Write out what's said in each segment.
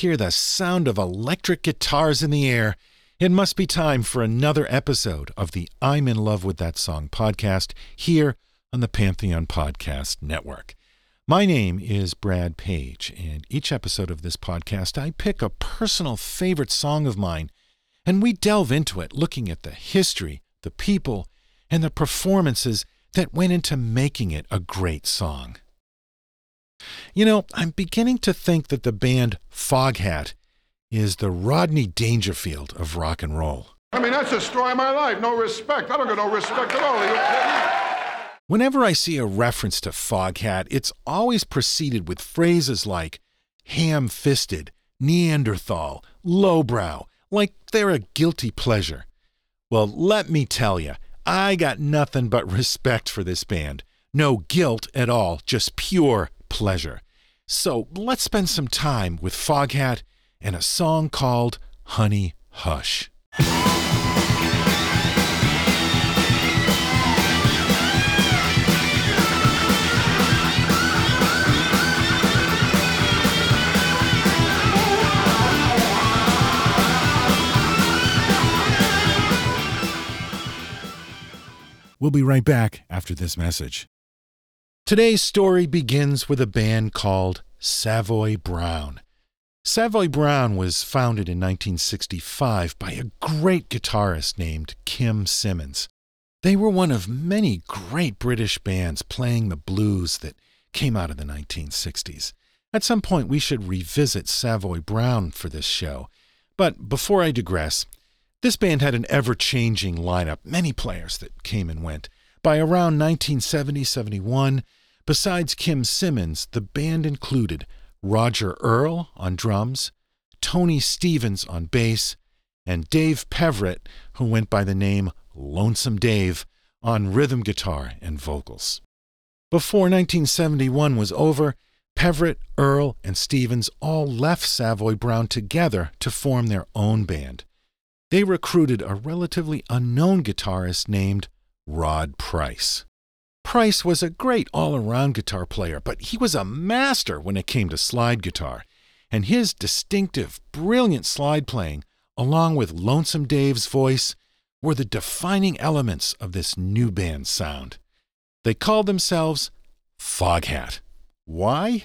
hear the sound of electric guitars in the air, it must be time for another episode of the I'm in Love with That Song podcast here on the Pantheon Podcast Network. My name is Brad Page, and each episode of this podcast, I pick a personal favorite song of mine, and we delve into it looking at the history, the people, and the performances that went into making it a great song. You know, I'm beginning to think that the band Foghat is the Rodney Dangerfield of rock and roll. I mean, that's of my life. No respect. I don't get no respect at all. Whenever I see a reference to Foghat, it's always preceded with phrases like ham fisted, Neanderthal, lowbrow, like they're a guilty pleasure. Well, let me tell you, I got nothing but respect for this band. No guilt at all, just pure pleasure. So let's spend some time with Foghat and a song called Honey Hush. We'll be right back after this message. Today's story begins with a band called Savoy Brown. Savoy Brown was founded in 1965 by a great guitarist named Kim Simmonds. They were one of many great British bands playing the blues that came out of the 1960s. At some point, we should revisit Savoy Brown for this show. But before I digress, this band had an ever changing lineup, many players that came and went. By around 1970 71, besides Kim Simmonds, the band included Roger Earl on drums, Tony Stevens on bass, and Dave Peverett, who went by the name Lonesome Dave, on rhythm guitar and vocals. Before 1971 was over, Peverett, Earl, and Stevens all left Savoy Brown together to form their own band they recruited a relatively unknown guitarist named Rod Price. Price was a great all around guitar player, but he was a master when it came to slide guitar, and his distinctive, brilliant slide playing, along with Lonesome Dave's voice, were the defining elements of this new band sound. They called themselves Foghat. Why?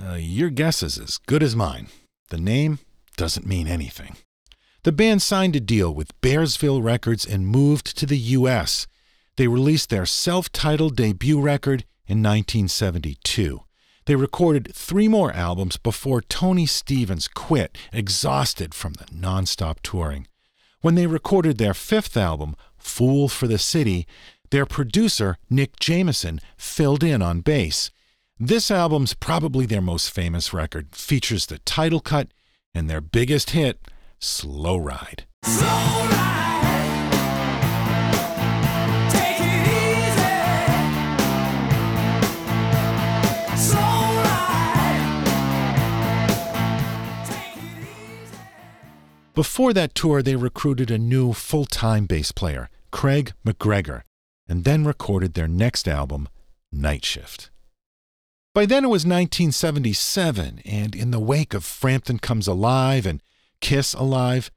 Uh, your guess is as good as mine. The name doesn't mean anything. The band signed a deal with Bearsville Records and moved to the U.S. They released their self titled debut record in 1972. They recorded three more albums before Tony Stevens quit, exhausted from the nonstop touring. When they recorded their fifth album, Fool for the City, their producer, Nick Jameson, filled in on bass. This album's probably their most famous record, features the title cut and their biggest hit, Slow Ride. Slow ride. Before that tour, they recruited a new full time bass player, Craig McGregor, and then recorded their next album, Night Shift. By then it was 1977, and in the wake of Frampton Comes Alive and Kiss Alive,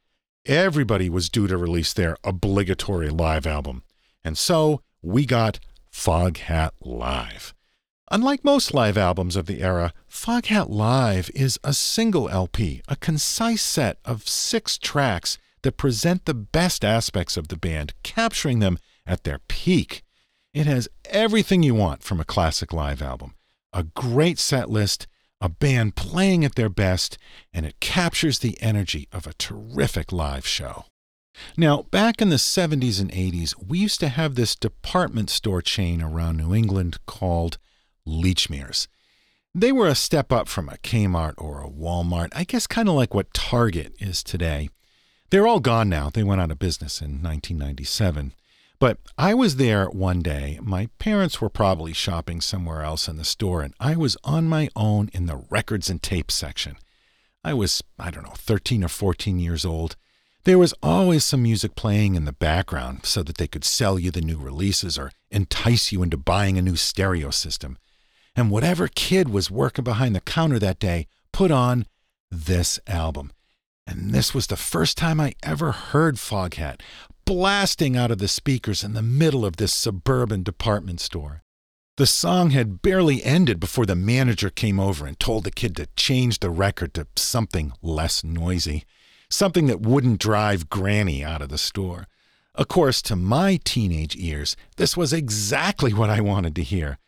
everybody was due to release their obligatory live album. And so we got Foghat Live. Unlike most live albums of the era, Foghat Live is a single LP, a concise set of six tracks that present the best aspects of the band, capturing them at their peak. It has everything you want from a classic live album a great set list a band playing at their best, and it captures the energy of a terrific live show. Now, back in the 70s and 80s, we used to have this department store chain around New England called Lechmere's. They were a step up from a Kmart or a Walmart, I guess kind of like what Target is today. They're all gone now. They went out of business in 1997. But I was there one day. My parents were probably shopping somewhere else in the store, and I was on my own in the records and tapes section. I was, I don't know, 13 or 14 years old. There was always some music playing in the background so that they could sell you the new releases or entice you into buying a new stereo system. And whatever kid was working behind the counter that day put on this album. And this was the first time I ever heard Foghat blasting out of the speakers in the middle of this suburban department store. The song had barely ended before the manager came over and told the kid to change the record to something less noisy, something that wouldn't drive Granny out of the store. Of course, to my teenage ears, this was exactly what I wanted to hear.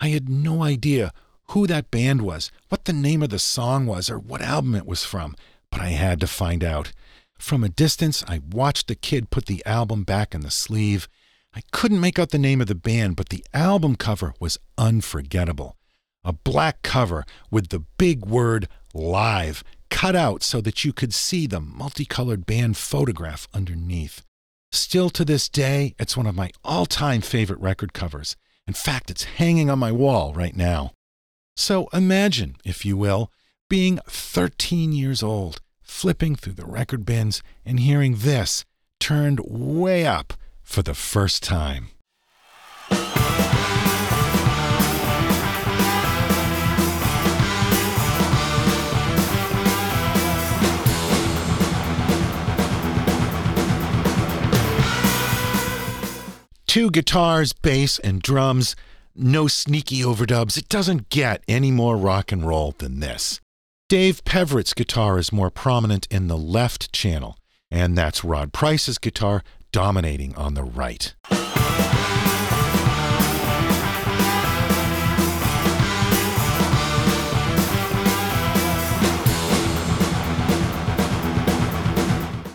I had no idea who that band was, what the name of the song was, or what album it was from, but I had to find out. From a distance, I watched the kid put the album back in the sleeve. I couldn't make out the name of the band, but the album cover was unforgettable. A black cover with the big word live cut out so that you could see the multicolored band photograph underneath. Still to this day, it's one of my all time favorite record covers. In fact, it's hanging on my wall right now. So imagine, if you will, being 13 years old, flipping through the record bins and hearing this turned way up for the first time. Two guitars, bass, and drums. No sneaky overdubs. It doesn't get any more rock and roll than this. Dave Peverett's guitar is more prominent in the left channel, and that's Rod Price's guitar dominating on the right.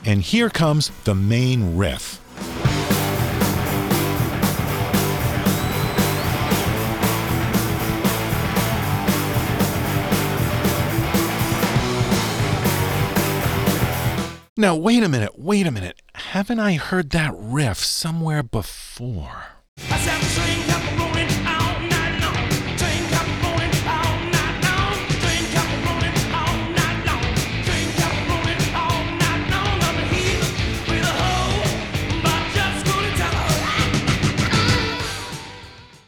And here comes the main riff. Now, wait a minute, wait a minute. Haven't I heard that riff somewhere before?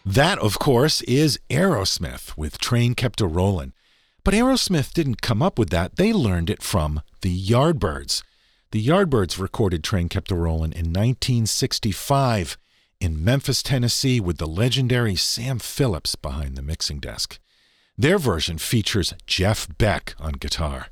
That, of course, is Aerosmith with Train Kept a Rollin'. But Aerosmith didn't come up with that, they learned it from the Yardbirds. The Yardbirds recorded Train Kept a Rollin' in 1965 in Memphis, Tennessee, with the legendary Sam Phillips behind the mixing desk. Their version features Jeff Beck on guitar.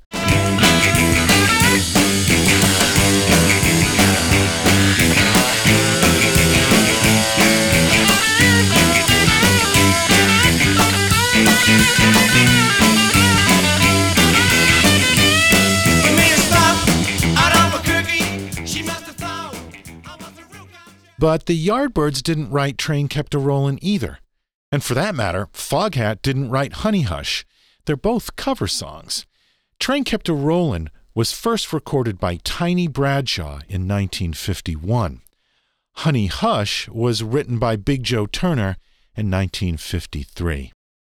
But the Yardbirds didn't write Train Kept a Rollin' either. And for that matter, Foghat didn't write Honey Hush. They're both cover songs. Train Kept a Rollin' was first recorded by Tiny Bradshaw in 1951. Honey Hush was written by Big Joe Turner in 1953.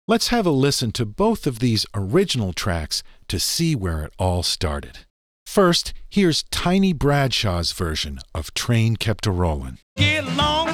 Let's have a listen to both of these original tracks to see where it all started. First, here's Tiny Bradshaw's version of Train Kept a Rollin'. Get along,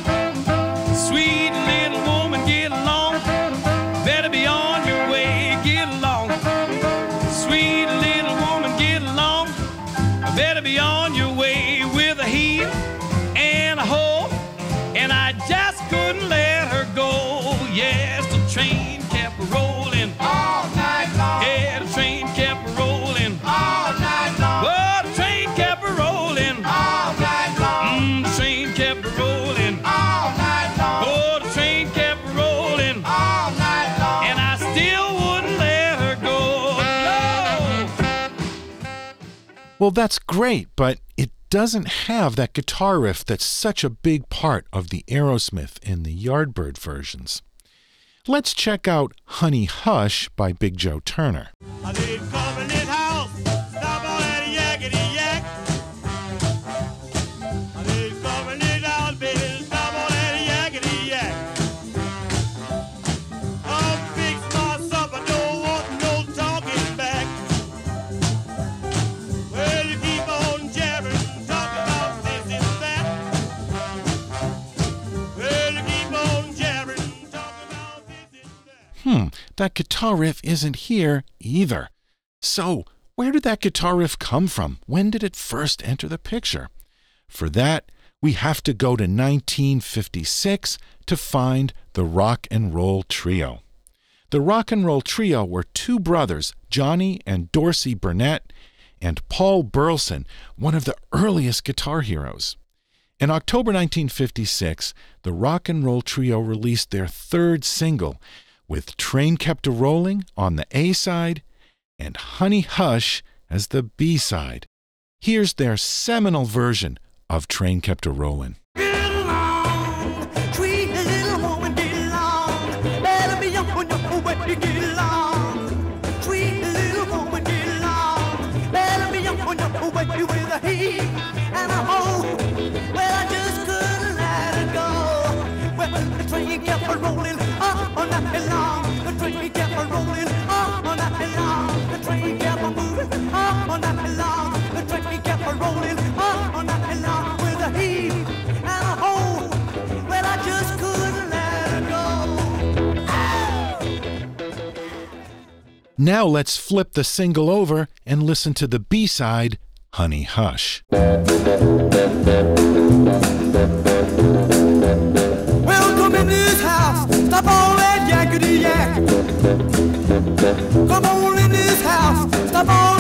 kept rolling all night long. Oh, the train kept rolling all night long. And I still wouldn't let her go. No. Well, that's great, but it doesn't have that guitar riff that's such a big part of the Aerosmith and the Yardbird versions. Let's check out Honey Hush by Big Joe Turner. That. Guitar riff isn't here either. So, Where did that guitar riff come from? When did it first enter the picture? For that, we have to go to 1956 to find the Rock and Roll Trio. The Rock and Roll Trio were two brothers, Johnny and Dorsey Burnette, and Paul Burlison, one of the earliest guitar heroes. In October 1956, the Rock and Roll Trio released their third single, with Train Kept a Rolling on the A side and Honey Hush as the B side. Here's their seminal version of Train Kept a Rollin'. Get along, sweet little woman, get along. Better be on Now let's flip the single over and listen to the B side, Honey Hush. Welcome in this house. Stop all that yakety yak. Come on in this house. Stop all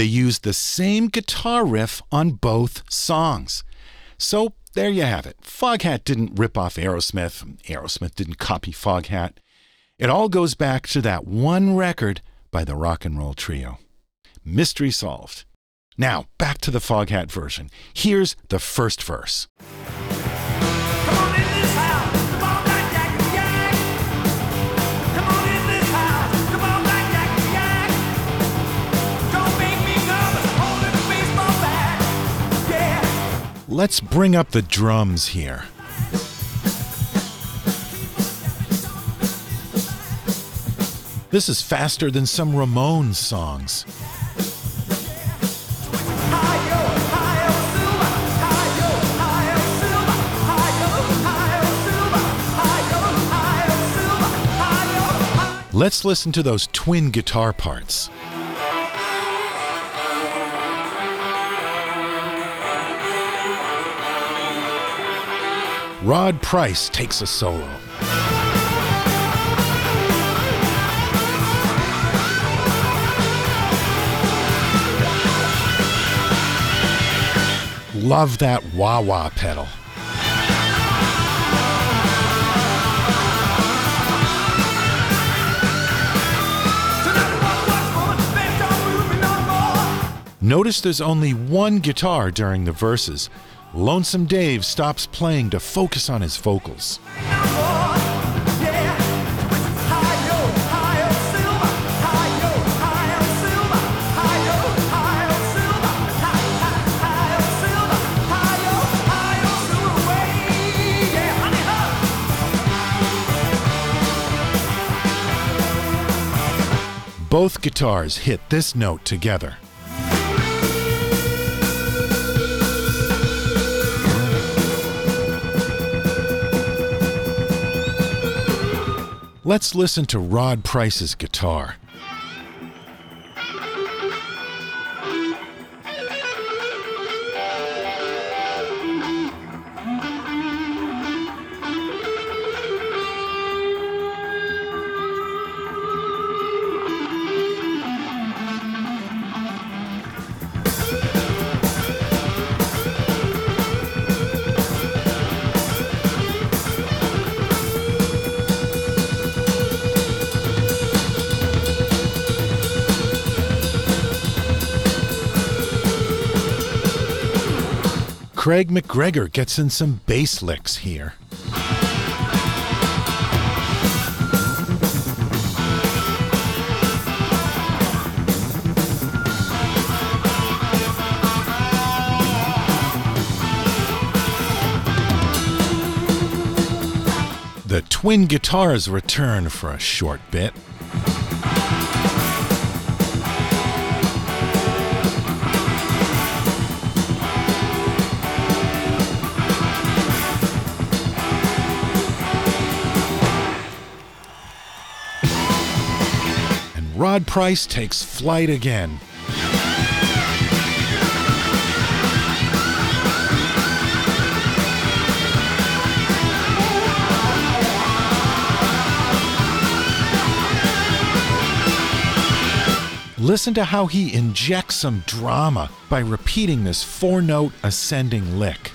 They used the same guitar riff on both songs. So there you have it. Foghat didn't rip off Aerosmith. Aerosmith didn't copy Foghat. It all goes back to that one record by the Rock and Roll Trio. Mystery solved. Now, back to the Foghat version. Here's the first verse. Let's bring up the drums here. This is faster than some Ramones songs. Let's listen to those twin guitar parts. Rod Price takes a solo. Love that wah wah pedal. Notice there's only one guitar during the verses. Lonesome Dave stops playing to focus on his vocals. Both guitars hit this note together. Let's listen to Rod Price's guitar. Craig McGregor gets in some bass licks here. The twin guitars return for a short bit. Rod Price takes flight again. Listen to how he injects some drama by repeating this four note ascending lick.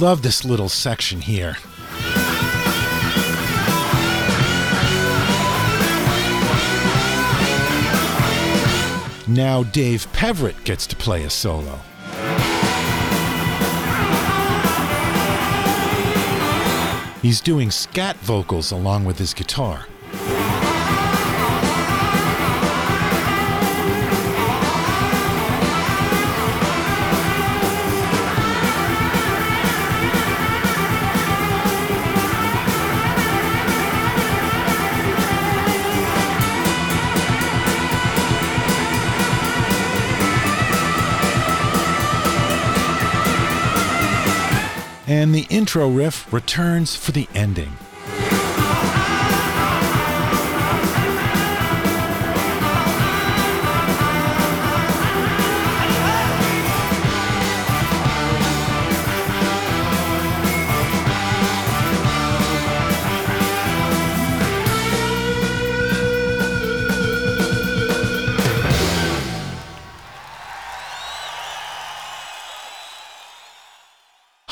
Love this little section here. Now Dave Peverett gets to play a solo. He's doing scat vocals along with his guitar. And the intro riff returns for the ending.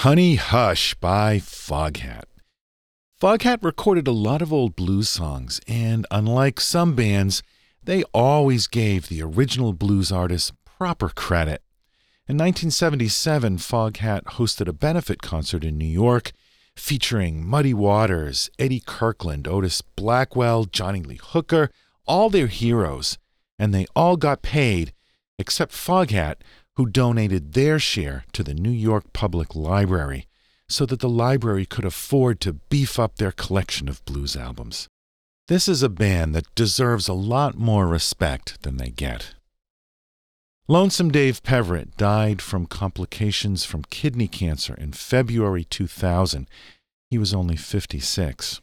Honey Hush by Foghat. Foghat recorded a lot of old blues songs, and unlike some bands, they always gave the original blues artists proper credit. In 1977, Foghat hosted a benefit concert in New York featuring Muddy Waters, Eddie Kirkland, Otis Blackwell, Johnny Lee Hooker, all their heroes, and they all got paid except Foghat, who donated their share to the New York Public Library so that the library could afford to beef up their collection of blues albums. This is a band that deserves a lot more respect than they get. Lonesome Dave Peverett died from complications from kidney cancer in February 2000. He was only 56.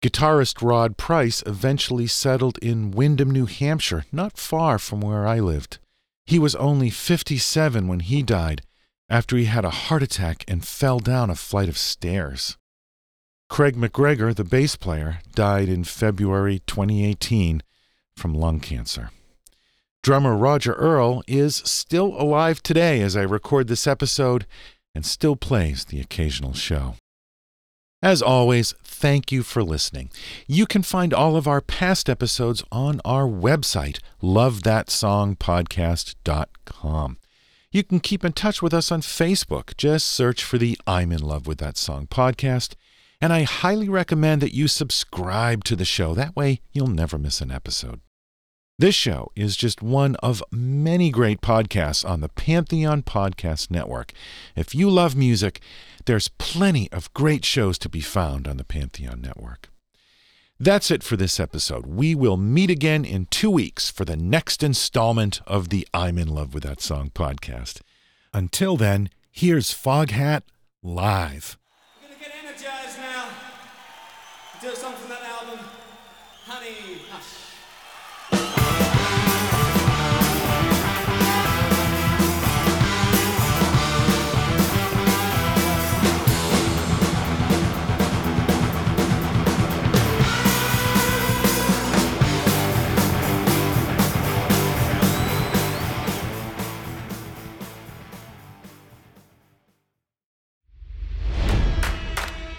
Guitarist Rod Price eventually settled in Windham, New Hampshire, not far from where I lived. He was only 57 when he died after he had a heart attack and fell down a flight of stairs. Craig McGregor, the bass player, died in February 2018 from lung cancer. Drummer Roger Earl is still alive today as I record this episode and still plays the occasional show. As always, thank you for listening. You can find all of our past episodes on our website, lovethatsongpodcast.com. You can keep in touch with us on Facebook. Just search for the I'm in Love with That Song podcast. And I highly recommend that you subscribe to the show. That way, you'll never miss an episode. This show is just one of many great podcasts on the Pantheon Podcast Network. If you love music, there's plenty of great shows to be found on the Pantheon Network. That's it for this episode. We will meet again in two weeks for the next installment of the I'm in Love with That Song podcast. Until then, here's Foghat live.